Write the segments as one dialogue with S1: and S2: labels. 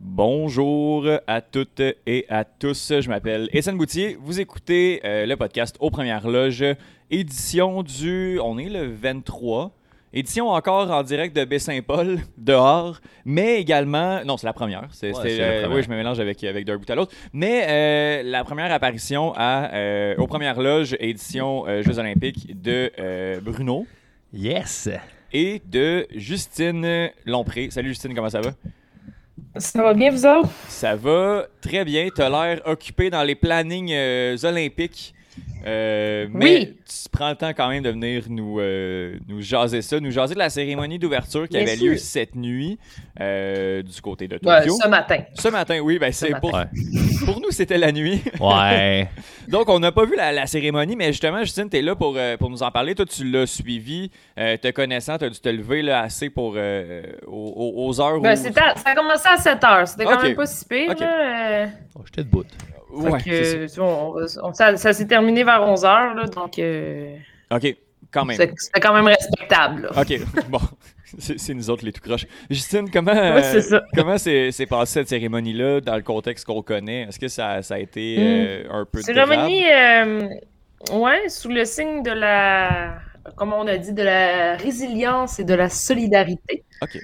S1: Bonjour à toutes et à tous. Je m'appelle Étienne Boutier. Vous écoutez euh, le podcast Aux Premières Loges, édition du. On est le 23. Édition encore en direct de Baie-Saint-Paul, dehors, mais également. Non, c'est la première. C'est,
S2: Ouais,
S1: c'est,
S2: c'est la
S1: euh,
S2: première.
S1: oui, je me mélange avec, avec d'un bout à l'autre. Mais euh, la première apparition à, euh, aux Premières Loges, édition euh, Jeux Olympiques de euh, Bruno
S2: Yes!
S1: et de Justine Lompré. Salut Justine, comment ça va?
S3: Ça va bien, vous autres?
S1: Ça va très bien. Tu as l'air occupé dans les plannings euh, olympiques. Euh, mais
S3: Oui.
S1: tu prends le temps quand même de venir nous, euh, nous jaser ça, nous jaser de la cérémonie d'ouverture qui
S3: Bien
S1: avait
S3: sûr.
S1: lieu cette nuit euh, du côté de
S3: Ouais,
S1: Tokyo.
S3: ce matin.
S1: Ce matin, oui, ben c'est
S3: matin.
S1: pour,
S2: Ouais.
S1: pour nous, c'était la nuit.
S2: Ouais.
S1: Donc, on n'a pas vu la, la cérémonie, mais justement, Justine, tu es là pour, pour nous en parler. Toi, tu l'as suivi. Euh, te connaissant, tu as dû te lever là, assez pour, euh, aux, aux- heures
S3: Ben,
S1: où...
S3: ça a commencé à 7 heures. C'était quand même pas si pire.
S1: Ok.
S3: là, euh,
S2: Oh, J'étais debout.
S1: Ouais,
S3: que,
S1: ça.
S3: tu vois, on- on- ça ça s'est terminé vers 11 heures, là, donc euh,
S1: OK, quand même.
S3: c'était quand même respectable. là.
S1: OK, bon. C'est nous autres les tout croches. Justine, comment euh, comment s'est passée cette cérémonie-là dans le contexte qu'on connaît? Est-ce que ça, ça a été euh, un peu
S3: Cérémonie, euh, ouais, sous le signe de la, comme on a dit, de la résilience et de la solidarité.
S1: OK.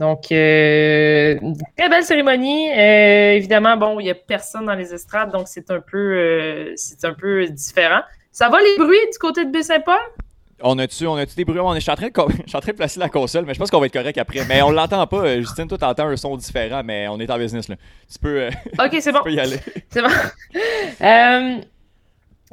S3: Donc, euh, très belle cérémonie. Euh, évidemment, bon, il n'y a personne dans les estrades, donc c'est un peu, euh, c'est un peu différent. Ça va les bruits du côté de Baie-Saint-Paul?
S1: On a-tu on a des bruits? On est, je, suis en train de, je suis en train de placer la console, mais je pense qu'on va être correct après. Mais on l'entend pas. euh, Justine, toi, t'entends un son différent, mais on est en business, là. Tu peux,
S3: Ok, c'est bon.
S1: tu peux y aller.
S3: C'est bon.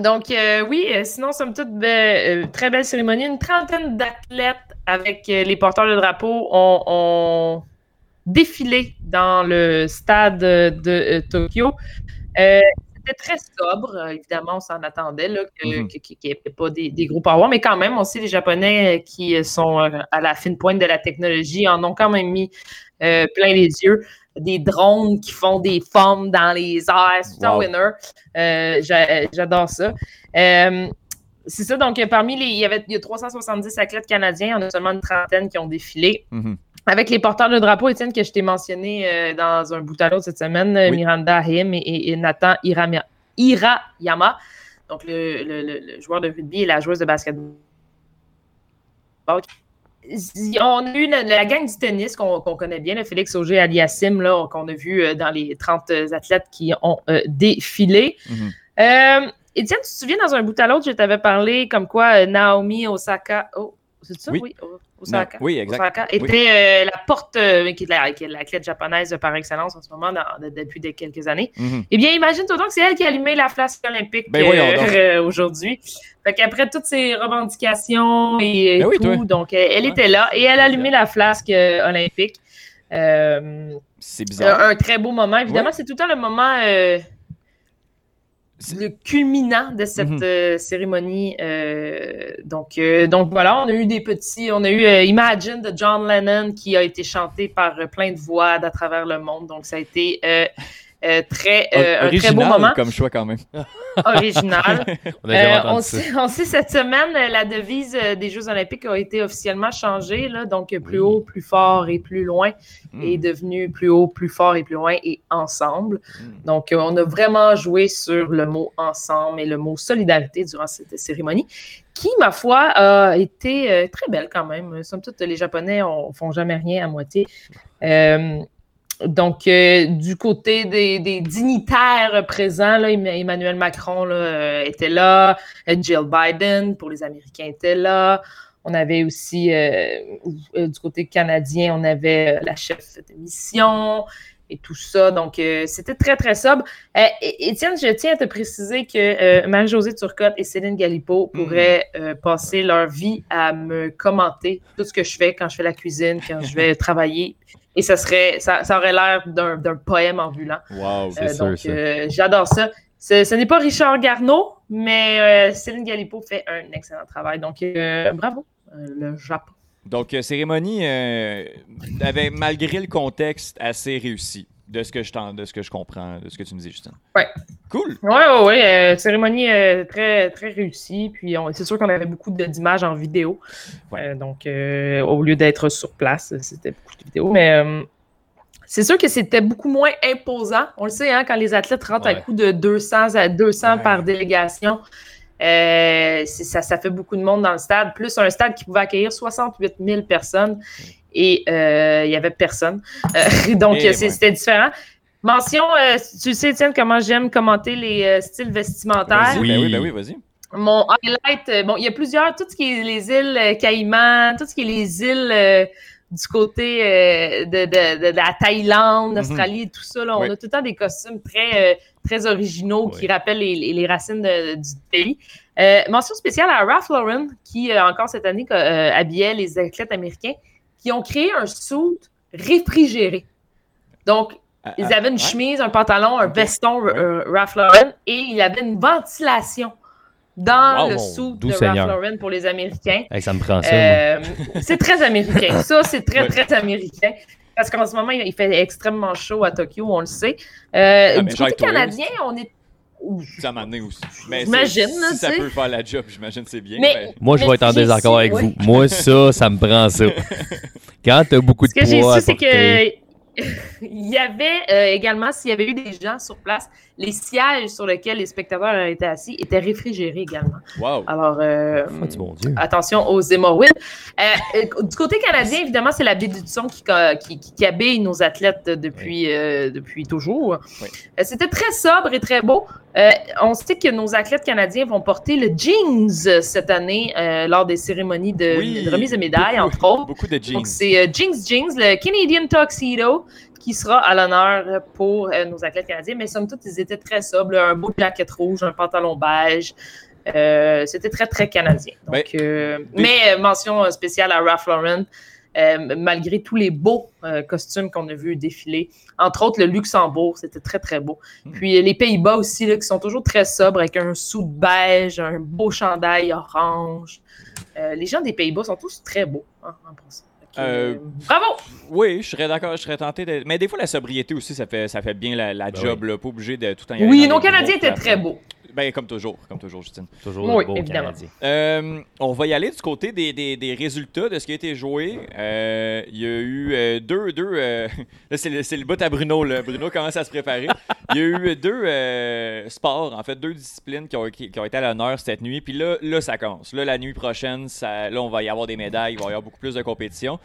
S3: Donc, euh, oui, euh, sinon, somme toute, be- euh, très belle cérémonie. Une trentaine d'athlètes avec les porteurs de drapeau ont, ont défilé dans le stade de Tokyo. C'était très sobre, évidemment, on s'en attendait, là, que-
S1: Mhm.
S3: qu'il n'y ait pas des, des gros parois, mais quand même, on sait, les Japonais qui sont à la fine pointe de la technologie en ont quand même mis euh, plein les yeux des drones qui font des formes dans les airs. C'est un winner. Euh, j'a- J'adore ça. Euh, c'est ça, donc parmi les. Il y avait il y a 370 athlètes canadiens, on a seulement une trentaine qui ont défilé.
S1: Mhm.
S3: Avec les porteurs de drapeau, Étienne, que je t'ai mentionné euh, dans un bout à l'autre cette semaine,
S1: Oui.
S3: Miranda Him et, Nathan Hirayama, donc le, le- le- le joueur de rugby et la joueuse de basketball. On a eu la, la gang du tennis qu'on connaît bien, le Félix Auger Aliassim, là, qu'on a vu euh, dans les 30 athlètes qui ont euh, défilé.
S1: Mhm.
S3: Euh, Étienne, tu te souviens, dans un bout à l'autre, je t'avais parlé comme quoi euh, Naomi Osaka. Oh, c'est ça?
S1: Oui.
S3: Oui, Osaka.
S1: Non, oui, exact.
S3: Osaka
S1: Oui.
S3: était euh, la porte, euh, qui est la- qui est l'athlète japonaise par excellence en ce moment, dans- de- depuis de quelques années.
S1: Mhm.
S3: Eh bien, imagine-toi donc que c'est elle qui a allumé la flasque olympique
S1: Ben
S3: euh, aujourd'hui. Fait qu'après toutes ces revendications et, et
S1: Ben oui,
S3: tout,
S1: toi.
S3: donc elle
S1: Ouais.
S3: était là et elle a allumé la flasque euh, olympique. Euh,
S1: C'est
S3: un,
S1: bizarre.
S3: un très beau moment. Évidemment,
S1: Ouais.
S3: c'est tout le temps le moment euh, le culminant de cette
S1: Mhm.
S3: euh, cérémonie. euh, donc, euh, donc voilà, on a eu des petits, on a eu euh, Imagine de John Lennon qui a été chanté par euh, plein de voix à travers le monde. Donc ça a été très, euh, un très beau
S1: Original
S3: moment,
S1: comme choix quand même.
S3: original.
S2: On
S3: Euh, on, sait, on sait cette semaine, euh, la devise euh, des Jeux olympiques a été officiellement changée. Là, donc, euh, plus
S2: Oui.
S3: haut, plus fort et plus loin
S1: Mm.
S3: est devenu plus haut, plus fort et plus loin et ensemble.
S1: Mm.
S3: Donc, euh, on a vraiment joué sur le mot ensemble et le mot solidarité durant cette cérémonie, qui, ma foi, a été euh, très belle quand même. Somme toute, les Japonais ne font jamais rien à moitié. Euh, donc, euh, du côté des, dignitaires présents, Emmanuel Macron euh, était là, euh, Jill Biden pour les Américains était là. On avait aussi, du côté canadien, on avait la chef de mission et tout ça. Donc, euh, c'était très, très sobre. Euh, Étienne, je tiens à te préciser que euh, Marie-Josée Turcotte et Céline Galipo pourraient euh, passer leur vie à me commenter tout ce que je fais quand je fais la cuisine, quand je vais travailler. Et ça serait, ça, ça aurait l'air d'un d'un poème ambulant.
S1: Wow.
S2: C'est sûr,
S3: donc,
S2: ça.
S3: j'adore ça. Ce, n'est pas Richard Garneau, mais Céline Galipo fait un excellent travail. Donc, bravo, le Japon.
S1: Donc, euh, cérémonie euh, avait, malgré le contexte, assez réussi. De ce, que je t'en- de ce que je comprends, de ce que tu me dis, Justin.
S3: Ouais.
S1: Cool.
S3: Oui, oui, oui. cérémonie euh, très, très réussie. Puis c'est sûr qu'on avait beaucoup d'images en vidéo.
S1: Ouais.
S3: Donc, au lieu d'être sur place, c'était beaucoup de vidéos. Mais c'est sûr que c'était beaucoup moins imposant. On le sait, hein, quand les athlètes rentrent à
S2: Ouais.
S3: coup de 200 à 200
S1: Ouais.
S3: par délégation, euh, ça, ça fait beaucoup de monde dans le stade. Plus un stade qui pouvait accueillir 68 000 personnes. Et euh, il n'y avait personne. Euh, donc,
S1: Eh, ouais.
S3: c'était différent. Mention, tu sais, Étienne, comment j'aime commenter les styles vestimentaires.
S2: Oui.
S1: ben oui, ben oui, vas-y.
S3: Mon highlight, bon, il y a plusieurs, tout ce qui est les îles Caïmans, tout ce qui est les îles du côté euh, de, de- de- de la Thaïlande, d'Australie, tout ça. Là, on.
S1: Oui.
S3: a tout le temps des costumes très, euh, très originaux qui rappellent les, racines de- du pays. Euh, mention spéciale à Ralph Lauren, qui, euh, encore cette année, euh, habillait les athlètes américains, qui ont créé un suit réfrigéré. Donc,
S1: Ah,
S3: ils
S1: ah,
S3: avaient une
S1: ouais.
S3: chemise, un pantalon, un veston Ralph Lauren et il y avait une ventilation dans
S1: Wow,
S3: le sou de. Ralph Lauren pour les Américains.
S2: Hey, ça me prend ça.
S3: Euh, c'est très américain. Ça, c'est très,
S1: Ouais.
S3: très américain. Parce qu'en ce moment, il fait extrêmement chaud à Tokyo, on le sait. Euh,
S1: Ah,
S3: du côté canadien, on est.
S1: Ça m'a amené aussi. Mais
S3: J'imagine,
S1: Si ça peut faire la job, j'imagine que c'est bien.
S3: Mais-
S1: mais-
S2: Moi, je
S3: mais
S2: vais être en désaccord avec vous. Moi, ça, ça me prend ça. Quand t'as beaucoup de
S3: Ce que j'ai
S2: poids
S3: su, c'est que. Il y avait euh, également, s'il y avait eu des gens sur place, les sièges sur lesquels les spectateurs étaient assis étaient réfrigérés également.
S1: Wow.
S3: Alors, euh,
S2: Oh, du bon Dieu.
S3: attention aux hémorroïdes. Euh, euh, du côté canadien, évidemment, c'est la son qui, qui, qui, qui habille nos athlètes depuis, euh, depuis toujours.
S1: Oui.
S3: C'était très sobre et très beau. Euh, on sait que nos athlètes canadiens vont porter le jeans cette année euh, lors des cérémonies de,
S1: Oui.
S3: de remise de médailles,
S1: Beaucoup-
S3: entre autres.
S1: Beaucoup de jeans.
S3: Donc, c'est euh, Jeans Jeans, le Canadian Tuxedo, qui sera à l'honneur pour euh, nos athlètes canadiens. Mais somme toute, ils étaient très sobres. un beau jacket rouge, un pantalon beige. Euh, C'était très, très canadien. Donc,
S1: Ben,
S3: euh,
S1: des-
S3: Mais euh, mention euh, spéciale à Ralph Lauren, euh, malgré tous les beaux euh, costumes qu'on a vus défiler. Entre autres, le Luxembourg, c'était très, très beau.
S1: Hmm.
S3: Puis euh, les Pays-Bas aussi, là, qui sont toujours très sobres, avec un sou de beige, un beau chandail orange. Euh, les gens des Pays-Bas sont tous très beaux, hein, en passant. Euh, Bravo!
S1: Oui, je serais d'accord, je serais tenté de. Mais des fois, la sobriété aussi, ça fait, ça fait bien la, la
S2: Ben
S1: job, là, pas obligé de tout aller
S3: Oui, nos Canadiens étaient très beaux.
S1: Ben, comme toujours, comme toujours, Justine.
S2: Toujours
S3: Oui,
S2: le beau
S3: évidemment.
S2: Canadien.
S1: Euh, on va y aller du côté des, des- des résultats de ce qui a été joué. Euh, Il y a eu euh, deux. deux euh, là, c'est le, c'est le bout à Bruno. Là. Bruno commence à se préparer. Il y a eu deux euh, sports, en fait, deux disciplines qui ont, qui- qui ont été à l'honneur cette nuit. Puis là, là, ça commence. Là, la nuit prochaine, ça, là, on va y avoir des médailles, il va y avoir beaucoup plus de compétition.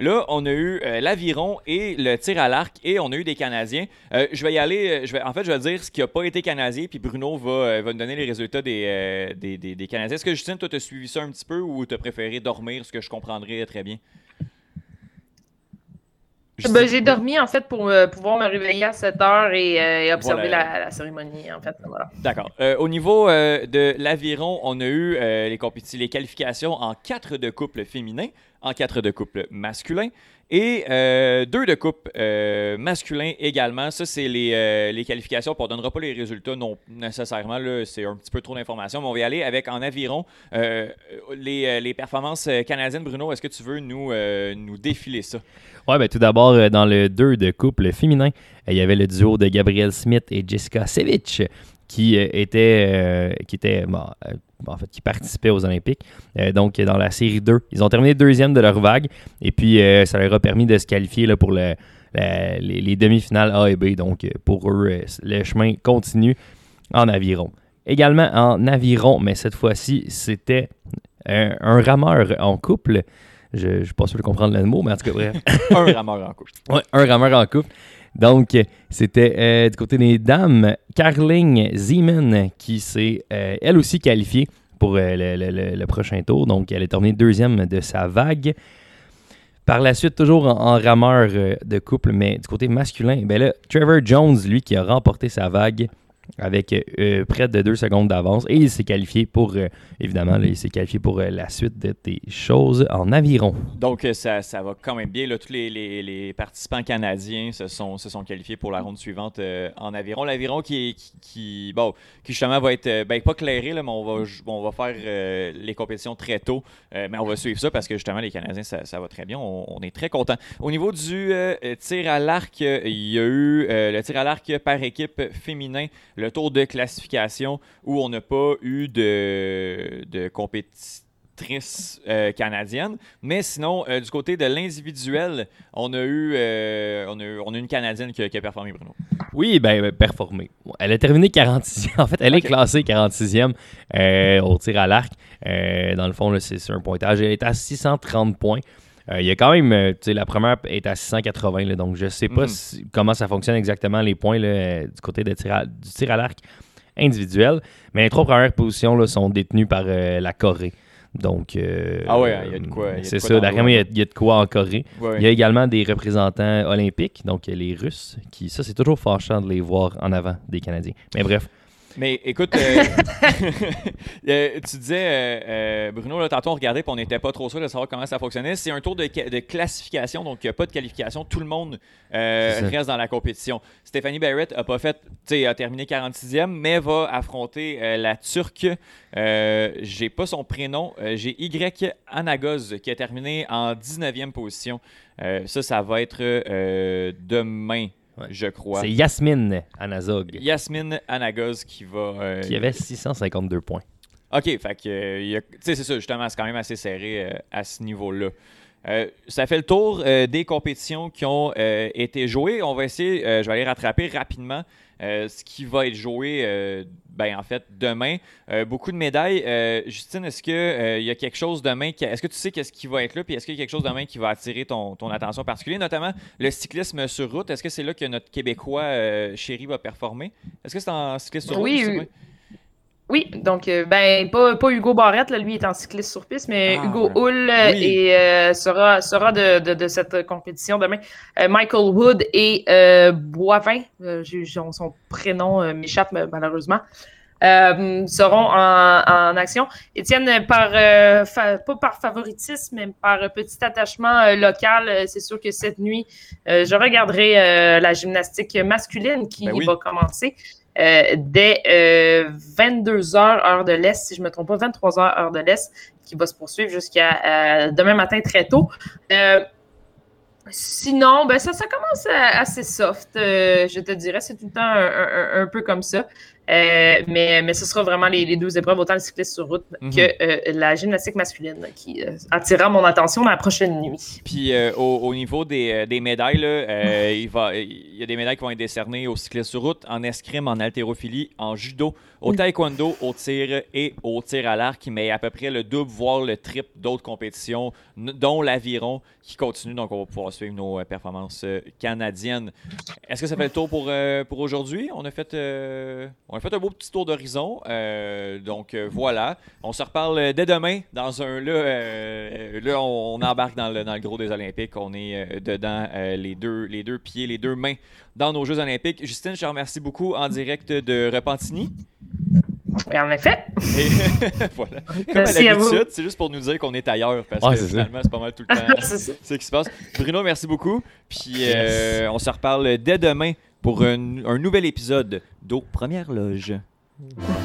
S1: Là, on a eu euh, l'aviron et le tir à l'arc et on a eu des Canadiens. Euh, je vais y aller, euh, je vais, en fait, je vais dire ce qui n'a pas été Canadien, puis Bruno va, va nous donner les résultats des, euh, des, des- des Canadiens. Est-ce que Justine, toi, tu as suivi ça un petit peu ou tu as préféré dormir, ce que je comprendrais très bien? Justine?
S3: Ben, j'ai dormi, en fait, pour euh, pouvoir me réveiller à 7 heures et, euh, et observer
S1: Voilà.
S3: la, la cérémonie, en fait. Voilà.
S1: D'accord. Euh, au niveau de l'aviron, on a eu les, les qualifications en 4 de couple féminin, en 4 de couple masculin et euh, 2 de couple euh, masculin également. Ça, c'est les, euh, qualifications. On ne donnera pas les résultats non nécessairement. C'est un petit peu trop d'informations, mais on va y aller avec en aviron les, performances canadiennes. Bruno, est-ce que tu veux nous, nous défiler ça?
S2: Ouais, ben, tout d'abord, dans le 2 de couple féminin, il y avait le duo de Gabriel Smith et Jessica Sevic qui euh, était, euh, qui était bon, euh, en fait, qui participaient aux Olympiques. Euh, donc, dans la série 2, ils ont terminé deuxième de leur vague et puis euh, ça leur a permis de se qualifier là, pour le- la- les, les demi-finales A et B. Donc, pour eux, le chemin continue en aviron. Également en aviron, mais cette fois-ci, c'était un, un rameur en couple. Je ne suis pas sûr de comprendre le mot, mais en tout cas, bref.
S1: Un rameur en couple.
S2: Ouais, un rameur en couple. Donc, c'était euh, du côté des dames, Carling Zeman qui s'est euh, elle aussi qualifiée pour euh, le, prochain tour. Donc, elle est terminée deuxième de sa vague. Par la suite, toujours en, rameur de couple, mais du côté masculin, ben là, Trevor Jones, lui, qui a remporté sa vague, avec euh, près de deux secondes d'avance et il s'est qualifié pour, euh, évidemment, il s'est qualifié pour euh, la suite de des choses en aviron.
S1: Donc, euh, ça, ça va quand même bien. Là, tous les, les- participants canadiens se sont, se sont qualifiés pour la ronde suivante euh, en aviron. L'aviron qui, qui, qui- bon, qui justement va être, euh, ben, pas clairé, là, mais on va, on va faire euh, les compétitions très tôt. Euh, mais on va suivre ça parce que justement, les Canadiens, ça, va très bien. On, on est très contents. Au niveau du euh, euh, tir à l'arc, euh, il y a eu euh, le tir à l'arc par équipe féminin, le tour de classification où on n'a pas eu de, de compétitrice euh, canadienne. Mais sinon, euh, du côté de l'individuel, on a eu, euh, on a eu- on a une Canadienne qui, a- qui a performé, Bruno.
S2: Oui, ben, performé. Elle a terminé 46e. En fait, elle est classée 46e euh, au tir à l'arc. Dans le fond, c'est un pointage. Elle est à 630 points. Euh, il y a quand même, euh, tu sais, la première est à 680, là, donc je sais pas
S1: Mhm.
S2: si- comment ça fonctionne exactement les points là, euh, du côté de tir à- du tir à l'arc individuel. Mais les trois premières positions là, sont détenues par la Corée. Donc, euh,
S1: Ah ouais, il y a de quoi-
S2: C'est ça, d'après moi, il y, a- de quoi en Corée.
S1: Ouais.
S2: Il y a également des représentants olympiques, donc les Russes, qui, ça, c'est toujours fâchant de les voir en avant des Canadiens. Mais bref,
S1: Mais écoute, euh, euh, tu disais, euh, Bruno, là, tantôt on regardait et on n'était pas trop sûr de savoir comment ça fonctionnait. C'est un tour de, ca- de classification, donc il n'y a pas de qualification. Tout le monde reste dans la compétition. Stéphanie Barrett a pas fait, tu sais, a terminé 46e, mais va affronter la Turque. J'ai pas son prénom. J'ai Y Anagoz qui a terminé en 19e position. Ça, ça va être demain,
S2: Ouais.
S1: je crois.
S2: c'est Yasmine Anazog
S1: Yasmine Anagoz qui va. euh,
S2: qui avait 652 points.
S1: OK, fait que, euh, il y a- tu sais, c'est ça, justement, c'est quand même assez serré euh, à ce niveau-là. Euh, ça fait le tour euh, des compétitions qui ont euh, été jouées. On va essayer, je vais aller rattraper rapidement euh, ce qui va être joué, euh, ben, en fait, demain. Euh, beaucoup de médailles. Justine, est-ce qu'il y a quelque chose demain qui, Est-ce que tu sais qu'est-ce qui va être là? Puis est-ce qu'il y a quelque chose demain qui va attirer ton, ton attention particulière, notamment le cyclisme sur route? Est-ce que c'est là que notre Québécois chéri va performer? Est-ce que c'est en cyclisme sur route?
S3: Oui, oui. donc, euh, ben, pas, pas Hugo Barrette, là, lui est en cycliste sur piste, mais
S1: Ah,
S3: Hugo. Hull euh,
S1: Oui.
S3: et, euh, sera, sera de, de, de cette compétition demain. Euh, Michael Wood et euh, Boivin, euh, son prénom m'échappe malheureusement, euh, seront en, en action. Étienne, par, euh, fa- pas par favoritisme, mais par petit attachement local, c'est sûr que cette nuit, euh, je regarderai euh, la gymnastique masculine qui
S1: Ben oui.
S3: va commencer. Euh, dès euh, 22h heure de l'Est, si je ne me trompe pas, 23h heure de l'Est, qui va se poursuivre jusqu'à euh, demain matin très tôt. Euh, sinon, ben ça, commence assez soft, euh, je te dirais. C'est tout le temps un peu comme ça. Euh, mais, mais ce sera vraiment les, les deux épreuves, autant le cycliste sur route
S1: Mhm.
S3: que euh, la gymnastique masculine, qui euh, attirera mon attention la prochaine nuit.
S1: Puis euh, au, au niveau des, des médailles, là, il, va, il y a des médailles qui vont être décernées au cyclistes sur route, en escrime, en haltérophilie, en judo, au taekwondo, au tir et au tir à l'arc, mais à peu près le double, voire le triple d'autres compétitions, dont l'aviron qui continue. Donc on va pouvoir suivre nos performances canadiennes. Est-ce que ça fait le tour pour, pour aujourd'hui? On a fait on a fait un beau petit tour d'horizon. Euh, donc euh, voilà. On se reparle euh, dès demain dans un là, euh, là on, on embarque dans le, dans le gros des Olympiques. On est euh, dedans euh, les deux les deux pieds, les deux mains dans nos Jeux Olympiques. Justine, je te remercie beaucoup en direct de Repentigny.
S3: Et en effet,
S1: Et voilà. Comme à
S3: Merci à vous.
S1: l'habitude, c'est juste pour nous dire qu'on est ailleurs parce
S2: Ouais,
S1: que finalement c'est pas mal tout le temps.
S3: c'est
S1: ce qui se passe. Bruno, merci beaucoup. Puis euh,
S2: Yes.
S1: on se reparle dès demain pour un, nouvel épisode d'Aux Premières Loges.